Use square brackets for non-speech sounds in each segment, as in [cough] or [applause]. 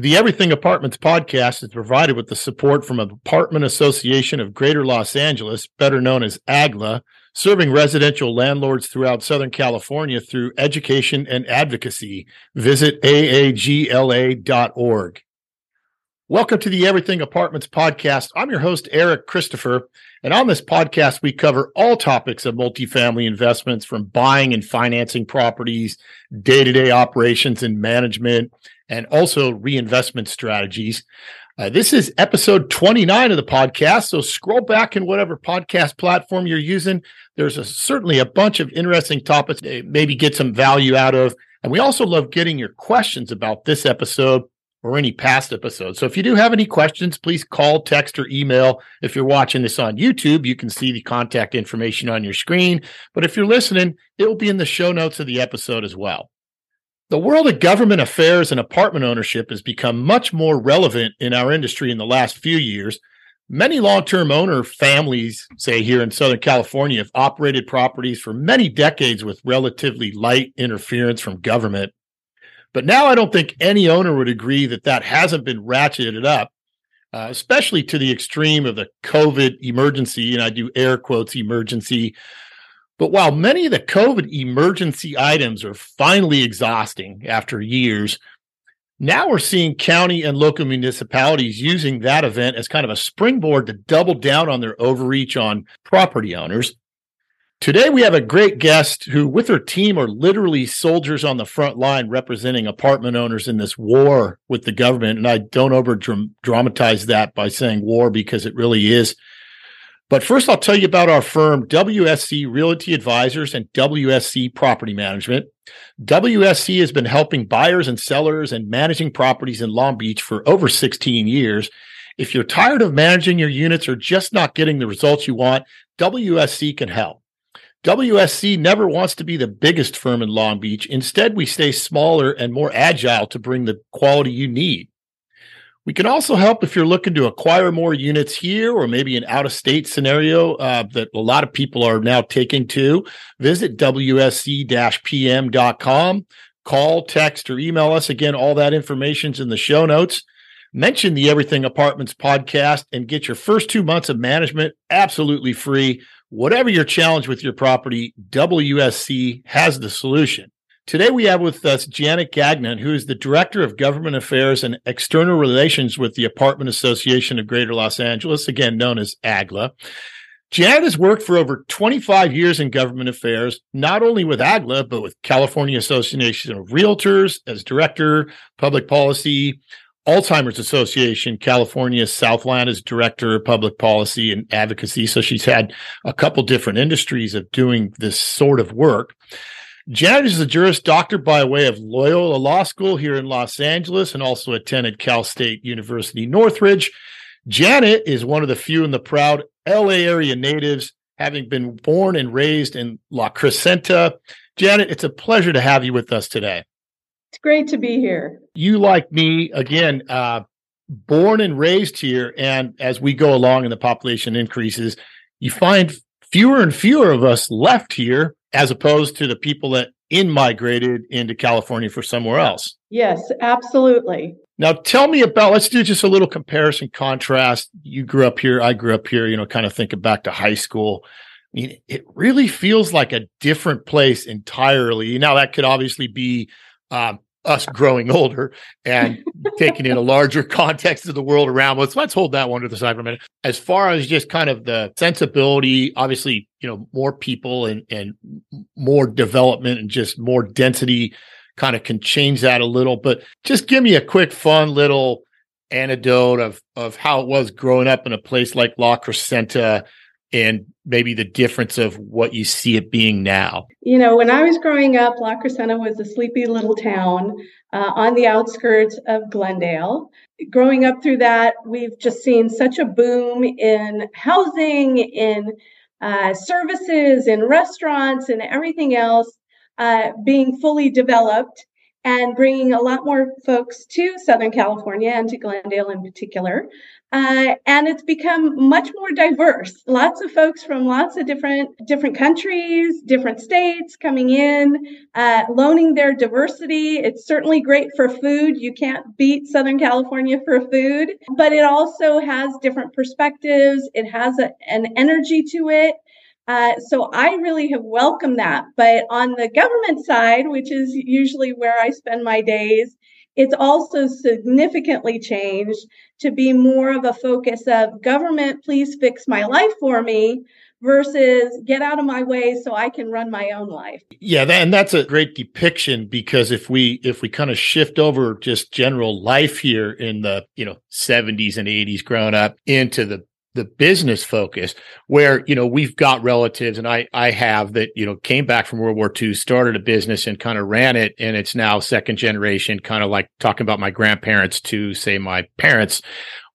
The Everything Apartments podcast is provided with the support from Apartment Association of Greater Los Angeles, better known as AGLA, serving residential landlords throughout Southern California through education and advocacy. Visit aagla.org. Welcome to the Everything Apartments podcast. I'm your host, Eric Christopher. And on this podcast, we cover all topics of multifamily investments from buying and financing properties, day to day operations and management, and also reinvestment strategies. Uh, this is episode 29 of the podcast. So scroll back in whatever podcast platform you're using. There's a, certainly a bunch of interesting topics, maybe get some value out of. And we also love getting your questions about this episode or any past episodes. So if you do have any questions, please call, text, or email. If you're watching this on YouTube, you can see the contact information on your screen. But if you're listening, it will be in the show notes of the episode as well. The world of government affairs and apartment ownership has become much more relevant in our industry in the last few years. Many long term owner families, say here in Southern California, have operated properties for many decades with relatively light interference from government. But now I don't think any owner would agree that that hasn't been ratcheted up, uh, especially to the extreme of the COVID emergency. And I do air quotes emergency but while many of the COVID emergency items are finally exhausting after years, now we're seeing county and local municipalities using that event as kind of a springboard to double down on their overreach on property owners. Today, we have a great guest who, with her team, are literally soldiers on the front line representing apartment owners in this war with the government. And I don't over dramatize that by saying war because it really is but first, I'll tell you about our firm, WSC Realty Advisors and WSC Property Management. WSC has been helping buyers and sellers and managing properties in Long Beach for over 16 years. If you're tired of managing your units or just not getting the results you want, WSC can help. WSC never wants to be the biggest firm in Long Beach. Instead, we stay smaller and more agile to bring the quality you need. We can also help if you're looking to acquire more units here or maybe an out of state scenario uh, that a lot of people are now taking to. Visit WSC PM.com. Call, text, or email us. Again, all that information's in the show notes. Mention the Everything Apartments podcast and get your first two months of management absolutely free. Whatever your challenge with your property, WSC has the solution. Today we have with us Janet Gagnon, who is the Director of Government Affairs and External Relations with the Apartment Association of Greater Los Angeles, again known as AGLA. Janet has worked for over 25 years in government affairs, not only with AGLA, but with California Association of Realtors as Director, Public Policy, Alzheimer's Association, California Southland as Director of Public Policy and Advocacy. So she's had a couple different industries of doing this sort of work. Janet is a Juris Doctor by way of Loyola Law School here in Los Angeles and also attended Cal State University Northridge. Janet is one of the few and the proud LA area natives, having been born and raised in La Crescenta. Janet, it's a pleasure to have you with us today. It's great to be here. You, like me, again, uh, born and raised here. And as we go along and the population increases, you find fewer and fewer of us left here as opposed to the people that in migrated into California for somewhere else. Yes, absolutely. Now tell me about let's do just a little comparison contrast. You grew up here, I grew up here, you know, kind of thinking back to high school. I mean, it really feels like a different place entirely. Now that could obviously be um, us growing older and [laughs] taking in a larger context of the world around us. Let's hold that one to the side for a minute. As far as just kind of the sensibility, obviously, you know, more people and and more development and just more density kind of can change that a little. But just give me a quick, fun little anecdote of of how it was growing up in a place like La Crescenta and maybe the difference of what you see it being now? You know, when I was growing up, La Crescenta was a sleepy little town uh, on the outskirts of Glendale. Growing up through that, we've just seen such a boom in housing, in uh, services, and restaurants, and everything else uh, being fully developed. and bringing a lot more folks to Southern California and to Glendale in particular. Uh, and it's become much more diverse. Lots of folks from lots of different different countries, different states coming in, uh, loaning their diversity. It's certainly great for food. You can't beat Southern California for food, but it also has different perspectives. It has a, an energy to it. Uh, so I really have welcomed that. But on the government side, which is usually where I spend my days, it's also significantly changed to be more of a focus of government, please fix my life for me versus get out of my way so I can run my own life. Yeah, and that's a great depiction because if we if we kind of shift over just general life here in the, you know, 70s and 80s growing up into the the business focus where you know we've got relatives and i i have that you know came back from world war ii started a business and kind of ran it and it's now second generation kind of like talking about my grandparents to say my parents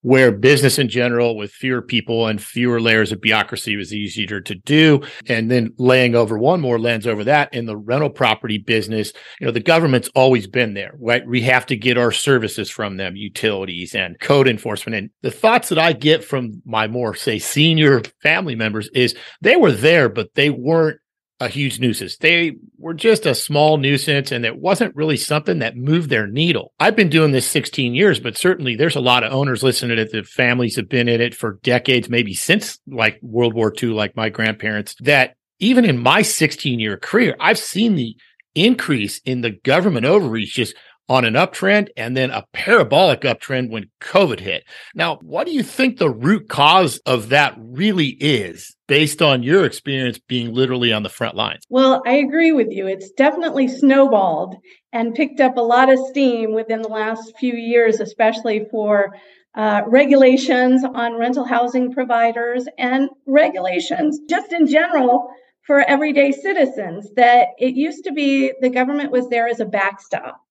where business in general with fewer people and fewer layers of bureaucracy was easier to do. And then laying over one more lens over that in the rental property business, you know, the government's always been there, right? We have to get our services from them, utilities and code enforcement. And the thoughts that I get from my more, say, senior family members is they were there, but they weren't a huge nuisance. They were just a small nuisance and it wasn't really something that moved their needle. I've been doing this 16 years, but certainly there's a lot of owners listening to it. The families have been in it for decades, maybe since like World War II, like my grandparents, that even in my 16 year career, I've seen the increase in the government overreach just on an uptrend and then a parabolic uptrend when COVID hit. Now, what do you think the root cause of that really is based on your experience being literally on the front lines? Well, I agree with you. It's definitely snowballed and picked up a lot of steam within the last few years, especially for uh, regulations on rental housing providers and regulations just in general for everyday citizens that it used to be the government was there as a backstop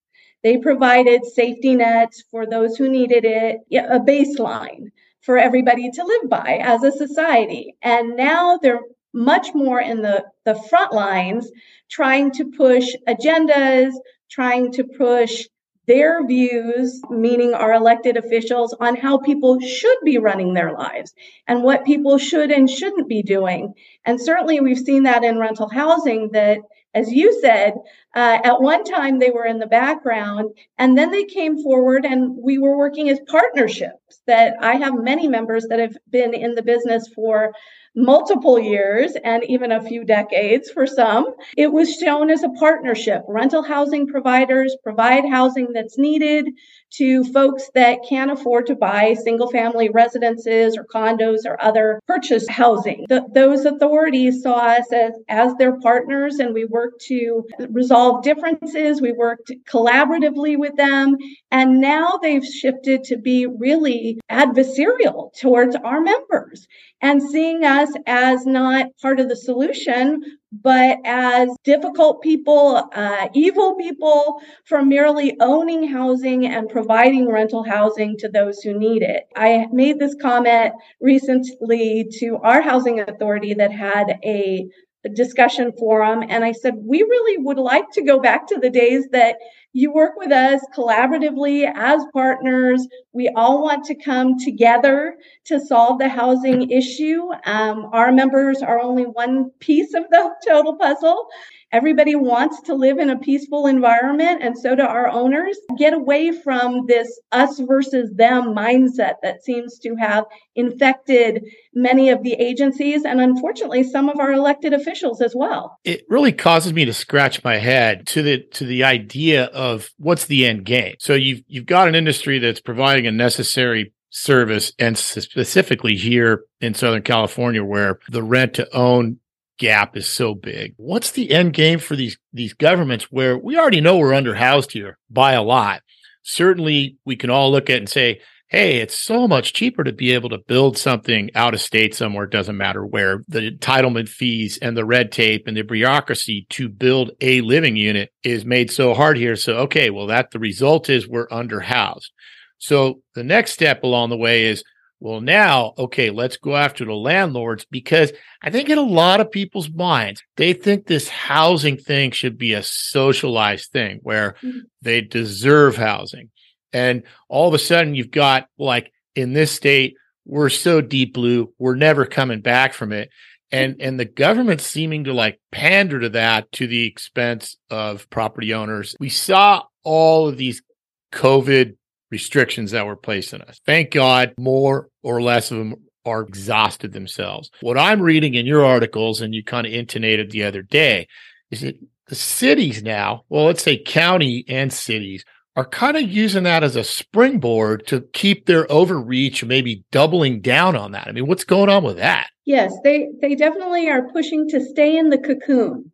they provided safety nets for those who needed it, a baseline for everybody to live by as a society. And now they're much more in the, the front lines trying to push agendas, trying to push their views, meaning our elected officials, on how people should be running their lives and what people should and shouldn't be doing. And certainly we've seen that in rental housing that as you said, uh, at one time they were in the background and then they came forward and we were working as partnerships that I have many members that have been in the business for multiple years and even a few decades for some. It was shown as a partnership. Rental housing providers provide housing that's needed to folks that can't afford to buy single family residences or condos or other purchase housing. The, those authorities saw us as, as their partners and we worked to resolve differences. We worked collaboratively with them. And now they've shifted to be really adversarial towards our members and seeing us as not part of the solution, but as difficult people, uh, evil people from merely owning housing and providing rental housing to those who need it. I made this comment recently to our housing authority that had a discussion forum. And I said, we really would like to go back to the days that you work with us collaboratively as partners. We all want to come together to solve the housing issue. Um, our members are only one piece of the [laughs] total puzzle. Everybody wants to live in a peaceful environment, and so do our owners. Get away from this us versus them mindset that seems to have infected many of the agencies and unfortunately some of our elected officials as well. It really causes me to scratch my head to the to the idea of what's the end game. So you've you've got an industry that's providing a necessary service and specifically here in Southern California where the rent to own gap is so big. What's the end game for these these governments where we already know we're underhoused here by a lot? Certainly we can all look at and say, hey, it's so much cheaper to be able to build something out of state somewhere, it doesn't matter where. The entitlement fees and the red tape and the bureaucracy to build a living unit is made so hard here. So, okay, well, that the result is we're underhoused. So the next step along the way is Well, now, okay, let's go after the landlords because I think in a lot of people's minds, they think this housing thing should be a socialized thing where mm-hmm. they deserve housing. And all of a sudden, you've got like in this state, we're so deep blue, we're never coming back from it. And, and the government seeming to like pander to that to the expense of property owners. We saw all of these COVID restrictions that were placed on us. Thank God more or less of them are exhausted themselves. What I'm reading in your articles, and you kind of intonated the other day, is that the cities now, well, let's say county and cities, are kind of using that as a springboard to keep their overreach, maybe doubling down on that. I mean, what's going on with that? Yes, they they definitely are pushing to stay in the cocoon,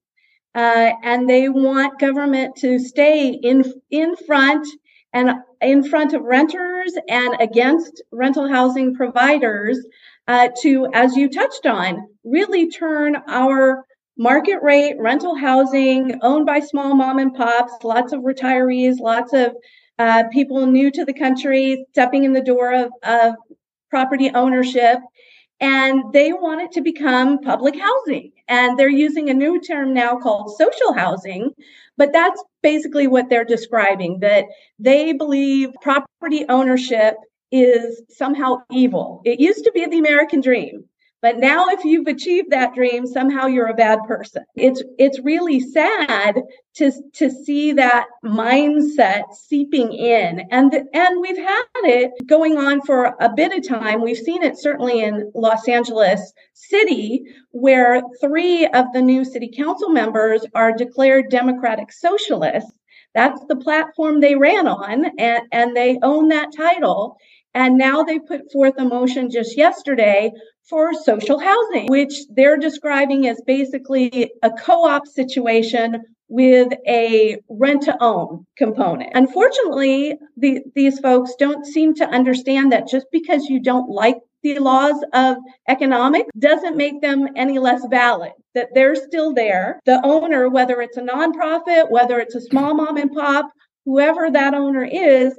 uh, and they want government to stay in in front and in front of renters and against rental housing providers uh, to, as you touched on, really turn our market rate rental housing owned by small mom and pops, lots of retirees, lots of uh, people new to the country stepping in the door of, of property ownership. And they want it to become public housing. And they're using a new term now called social housing, but that's basically what they're describing that they believe property ownership is somehow evil. It used to be the American dream. But now if you've achieved that dream, somehow you're a bad person. It's it's really sad to to see that mindset seeping in. And and we've had it going on for a bit of time. We've seen it certainly in Los Angeles City where 3 of the new city council members are declared democratic socialists. That's the platform they ran on and and they own that title. And now they put forth a motion just yesterday for social housing, which they're describing as basically a co op situation with a rent to own component. Unfortunately, the, these folks don't seem to understand that just because you don't like the laws of economics doesn't make them any less valid, that they're still there. The owner, whether it's a nonprofit, whether it's a small mom and pop, whoever that owner is,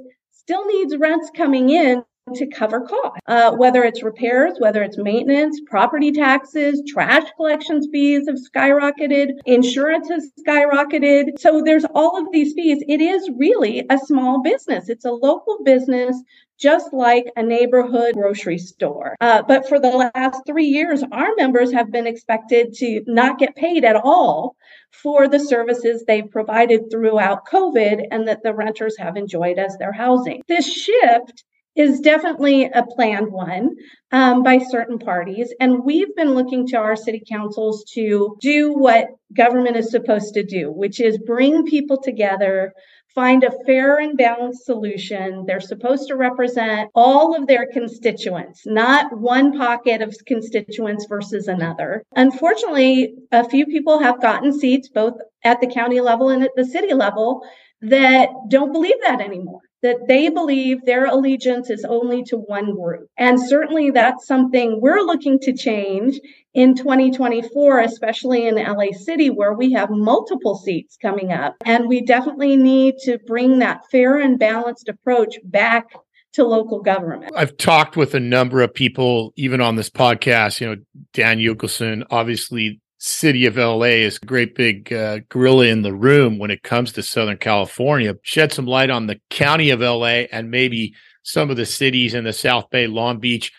still needs rents coming in to cover costs, uh, whether it's repairs, whether it's maintenance, property taxes, trash collections fees have skyrocketed, insurance has skyrocketed. So there's all of these fees. It is really a small business. It's a local business just like a neighborhood grocery store. Uh, but for the last three years, our members have been expected to not get paid at all for the services they've provided throughout COVID and that the renters have enjoyed as their housing. This shift is definitely a planned one um, by certain parties. And we've been looking to our city councils to do what government is supposed to do, which is bring people together, find a fair and balanced solution. They're supposed to represent all of their constituents, not one pocket of constituents versus another. Unfortunately, a few people have gotten seats both at the county level and at the city level that don't believe that anymore that they believe their allegiance is only to one group. And certainly that's something we're looking to change in 2024, especially in LA City, where we have multiple seats coming up. And we definitely need to bring that fair and balanced approach back to local government. I've talked with a number of people, even on this podcast, you know, Dan Yukelson, obviously city of LA is a great big uh, gorilla in the room when it comes to Southern California. Shed some light on the county of LA and maybe some of the cities in the South Bay, Long Beach.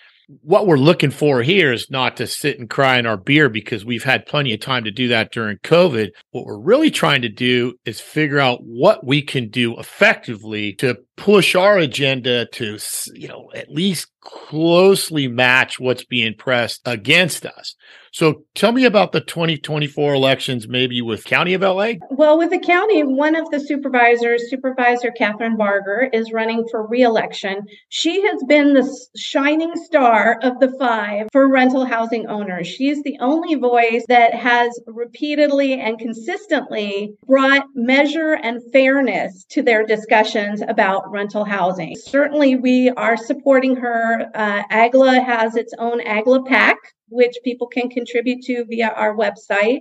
What we're looking for here is not to sit and cry in our beer because we've had plenty of time to do that during COVID. What we're really trying to do is figure out what we can do effectively to push our agenda to, you know, at least closely match what's being pressed against us. So tell me about the 2024 elections, maybe with County of LA. Well, with the county, one of the supervisors, Supervisor Kathryn Barger, is running for reelection. She has been the shining star of the five for rental housing owners. She's the only voice that has repeatedly and consistently brought measure and fairness to their discussions about rental housing. Certainly, we are supporting her. Uh, AGLA has its own AGLA PAC, which people can contribute to via our website.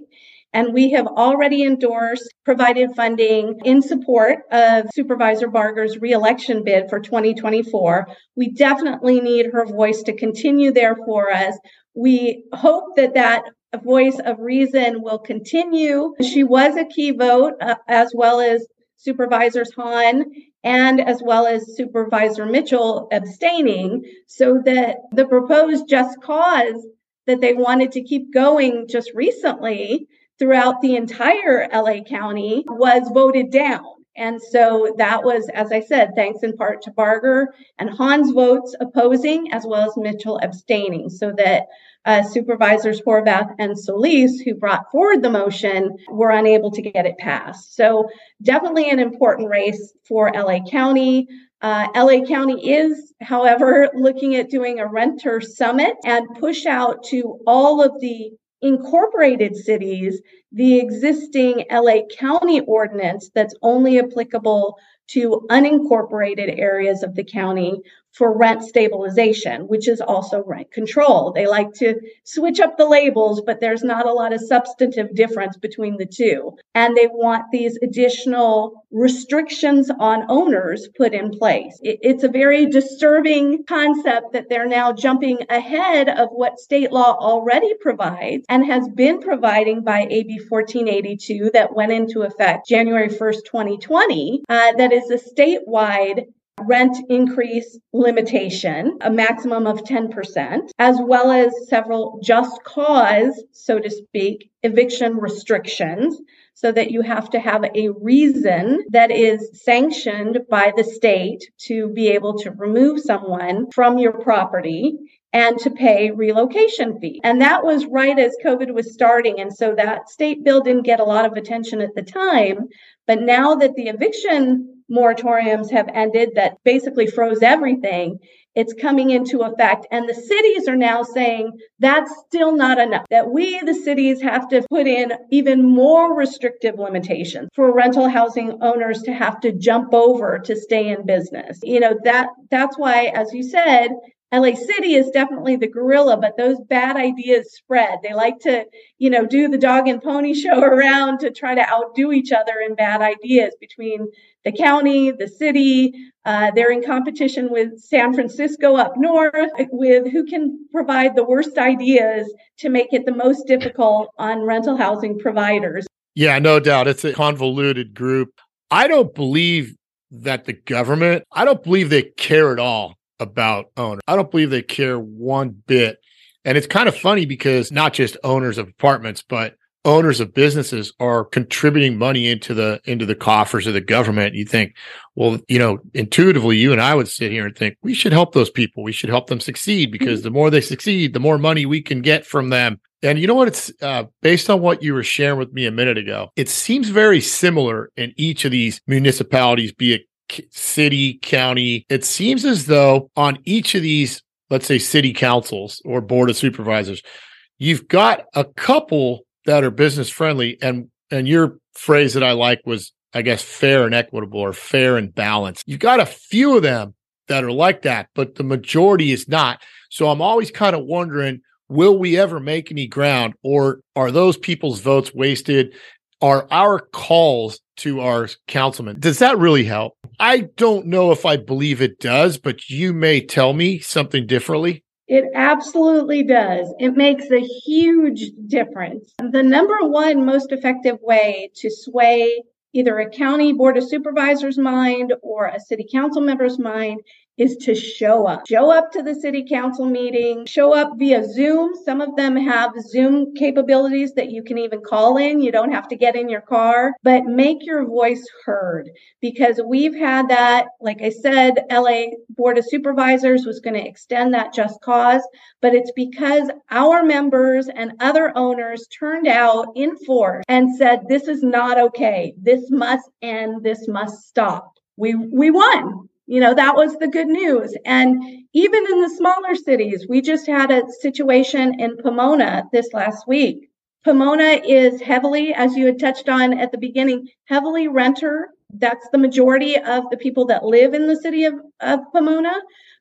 And we have already endorsed, provided funding in support of Supervisor Barger's reelection bid for 2024. We definitely need her voice to continue there for us. We hope that that voice of reason will continue. She was a key vote, uh, as well as Supervisors Hahn and as well as Supervisor Mitchell abstaining, so that the proposed just cause that they wanted to keep going just recently throughout the entire LA County was voted down. And so that was, as I said, thanks in part to Barger and Hahn's votes opposing, as well as Mitchell abstaining, so that uh, Supervisors Horvath and Solis, who brought forward the motion, were unable to get it passed. So definitely an important race for LA County. Uh, LA County is, however, [laughs] looking at doing a renter summit and push out to all of the incorporated cities the existing LA County ordinance that's only applicable to unincorporated areas of the county for rent stabilization, which is also rent control. They like to switch up the labels, but there's not a lot of substantive difference between the two. And they want these additional restrictions on owners put in place. It's a very disturbing concept that they're now jumping ahead of what state law already provides and has been providing by AB 1482 that went into effect January 1st, 2020, uh, that is a statewide rent increase limitation, a maximum of 10%, as well as several just cause, so to speak, eviction restrictions, so that you have to have a reason that is sanctioned by the state to be able to remove someone from your property and to pay relocation fee. And that was right as COVID was starting. And so that state bill didn't get a lot of attention at the time. But now that the eviction moratoriums have ended that basically froze everything, it's coming into effect. And the cities are now saying that's still not enough, that we, the cities, have to put in even more restrictive limitations for rental housing owners to have to jump over to stay in business. You know, that that's why, as you said, LA City is definitely the gorilla, but those bad ideas spread. They like to, you know, do the dog and pony show [laughs] around to try to outdo each other in bad ideas between the county, the city. Uh, they're in competition with San Francisco up north, with who can provide the worst ideas to make it the most difficult on rental housing providers. Yeah, no doubt. It's a convoluted group. I don't believe that the government, I don't believe they care at all about owners. I don't believe they care one bit. And it's kind of funny because not just owners of apartments, but owners of businesses are contributing money into the into the coffers of the government you think well you know intuitively you and i would sit here and think we should help those people we should help them succeed because mm-hmm. the more they succeed the more money we can get from them and you know what it's uh, based on what you were sharing with me a minute ago it seems very similar in each of these municipalities be it city county it seems as though on each of these let's say city councils or board of supervisors you've got a couple that are business friendly and and your phrase that I like was I guess fair and equitable or fair and balanced. You've got a few of them that are like that, but the majority is not. So I'm always kind of wondering will we ever make any ground or are those people's votes wasted? Are our calls to our councilmen, does that really help? I don't know if I believe it does, but you may tell me something differently. It absolutely does. It makes a huge difference. The number one most effective way to sway either a county board of supervisors mind or a city council member's mind is to show up. Show up to the city council meeting, show up via Zoom. Some of them have Zoom capabilities that you can even call in. You don't have to get in your car, but make your voice heard because we've had that. Like I said, LA Board of Supervisors was going to extend that just cause, but it's because our members and other owners turned out in force and said, this is not okay. This must end. This must stop. We, we won you know that was the good news. And even in the smaller cities we just had a situation in pomona this last week. Pomona is heavily as you had touched on at the beginning heavily renter. That's the majority of the people that live in the city of, of pomona.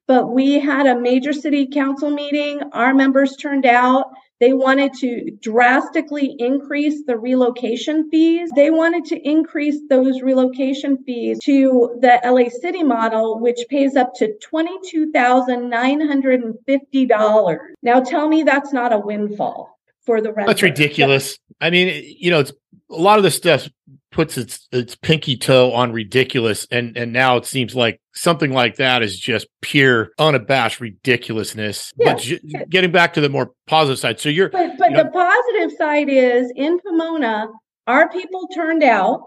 But we had a major city council meeting. Our members turned out They wanted to drastically increase the relocation fees. They wanted to increase those relocation fees to the LA City model, which pays up to $22,950. Now tell me that's not a windfall for the rent. That's ridiculous. I mean, you know, it's a lot of this stuff puts its its pinky toe on ridiculous and and now it seems like something like that is just pure unabashed ridiculousness yeah. but getting back to the more positive side so you're but but you know, the positive side is in pomona our people turned out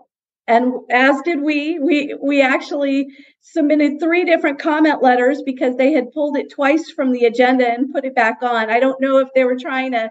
and as did we we we actually submitted three different comment letters because they had pulled it twice from the agenda and put it back on i don't know if they were trying to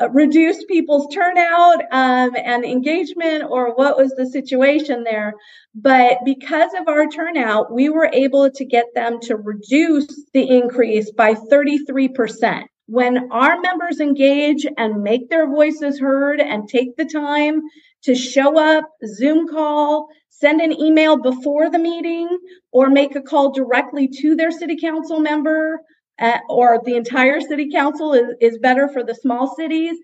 uh, reduce people's turnout um, and engagement or what was the situation there. But because of our turnout, we were able to get them to reduce the increase by 33%. When our members engage and make their voices heard and take the time to show up, Zoom call, send an email before the meeting, or make a call directly to their city council member, uh, or the entire city council is, is better for the small cities,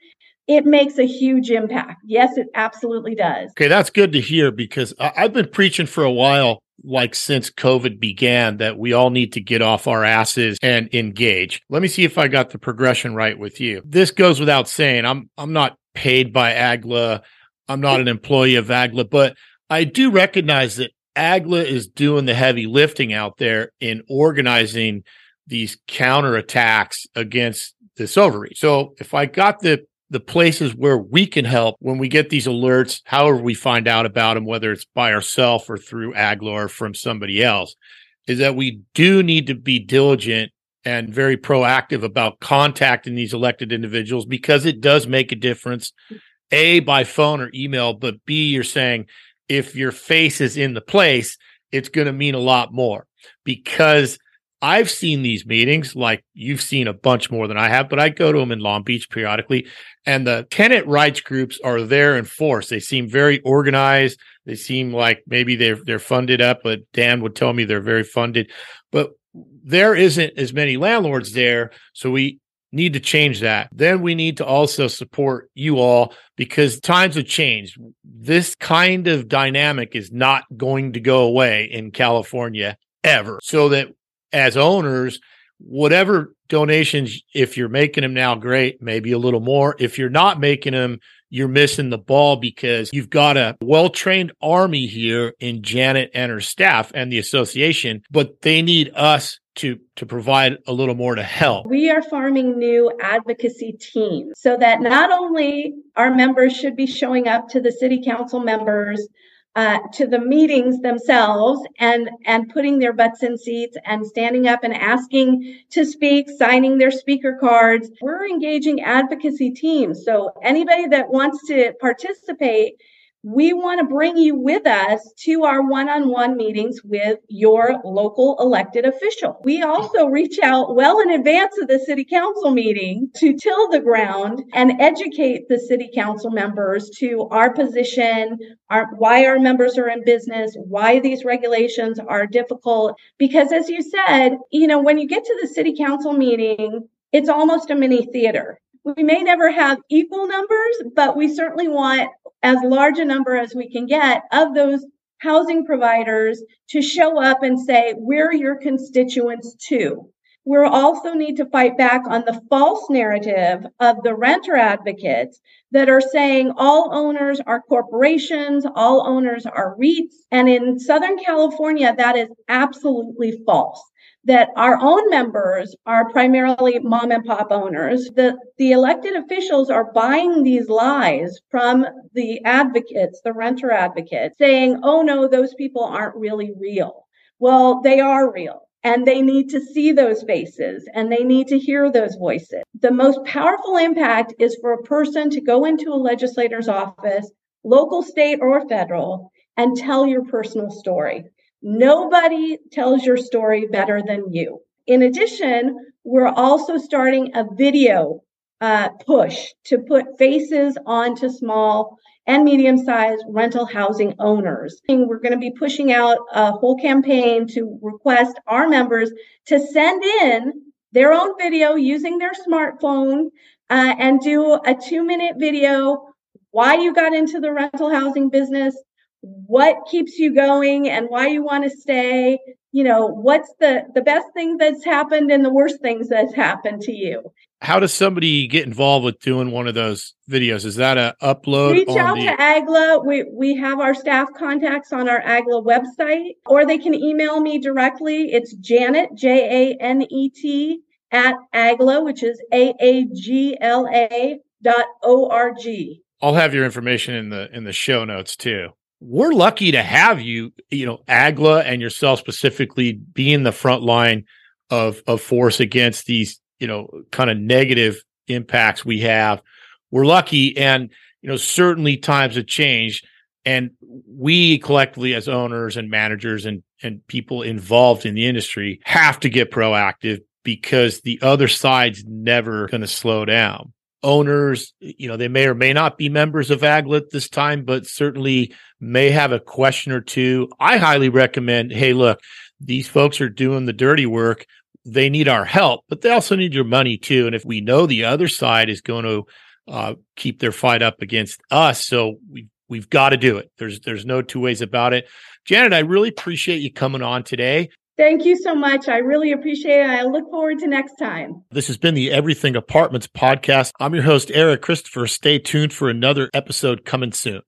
it makes a huge impact. Yes, it absolutely does. Okay, that's good to hear because I've been preaching for a while like since COVID began that we all need to get off our asses and engage. Let me see if I got the progression right with you. This goes without saying. I'm I'm not paid by AGLA. I'm not an employee of AGLA, but I do recognize that AGLA is doing the heavy lifting out there in organizing these counterattacks against this overreach. So if I got the the places where we can help when we get these alerts, however we find out about them, whether it's by ourselves or through AGLA or from somebody else, is that we do need to be diligent and very proactive about contacting these elected individuals because it does make a difference. A by phone or email, but B, you're saying if your face is in the place, it's going to mean a lot more because I've seen these meetings, like you've seen a bunch more than I have, but I go to them in Long Beach periodically. And the tenant rights groups are there in force. They seem very organized. They seem like maybe they're they're funded up, but Dan would tell me they're very funded. But there isn't as many landlords there. So we need to change that. Then we need to also support you all because times have changed. This kind of dynamic is not going to go away in California ever. So that as owners, whatever donations, if you're making them now, great, maybe a little more. If you're not making them, you're missing the ball because you've got a well trained army here in Janet and her staff and the association, but they need us to to provide a little more to help. We are forming new advocacy teams so that not only our members should be showing up to the city council members uh, to the meetings themselves and and putting their butts in seats and standing up and asking to speak signing their speaker cards. We're engaging advocacy teams. So anybody that wants to participate we want to bring you with us to our one on one meetings with your local elected official. We also reach out well in advance of the city council meeting to till the ground and educate the city council members to our position, our, why our members are in business, why these regulations are difficult. Because as you said, you know, when you get to the city council meeting, it's almost a mini theater we may never have equal numbers, but we certainly want as large a number as we can get of those housing providers to show up and say, we're your constituents too. We also need to fight back on the false narrative of the renter advocates that are saying all owners are corporations, all owners are REITs. And in Southern California, that is absolutely false that our own members are primarily mom and pop owners. The, the elected officials are buying these lies from the advocates, the renter advocates, saying, oh no, those people aren't really real. Well, they are real. And they need to see those faces and they need to hear those voices. The most powerful impact is for a person to go into a legislator's office, local, state, or federal, and tell your personal story. Nobody tells your story better than you. In addition, we're also starting a video uh, push to put faces onto small and medium sized rental housing owners. We're going to be pushing out a whole campaign to request our members to send in their own video using their smartphone uh, and do a two minute video why you got into the rental housing business, what keeps you going, and why you want to stay. You know, what's the the best thing that's happened and the worst things that's happened to you. How does somebody get involved with doing one of those videos? Is that a upload? Reach out the- to AGLA. We we have our staff contacts on our AGLA website, or they can email me directly. It's Janet J A N E T at AGLA, which is A A G L A dot O R G. I'll have your information in the in the show notes too. We're lucky to have you, you know, AGLA and yourself specifically being the front line of of force against these, you know, kind of negative impacts we have. We're lucky and you know, certainly times have changed and we collectively as owners and managers and and people involved in the industry have to get proactive because the other side's never going to slow down owners, you know, they may or may not be members of Aglet this time, but certainly may have a question or two. I highly recommend, hey, look, these folks are doing the dirty work. They need our help, but they also need your money too. And if we know the other side is going to uh, keep their fight up against us, so we we've got to do it. There's there's no two ways about it. Janet, I really appreciate you coming on today. Thank you so much. I really appreciate it. I look forward to next time. This has been the Everything Apartments podcast. I'm your host, Eric Christopher. Stay tuned for another episode coming soon.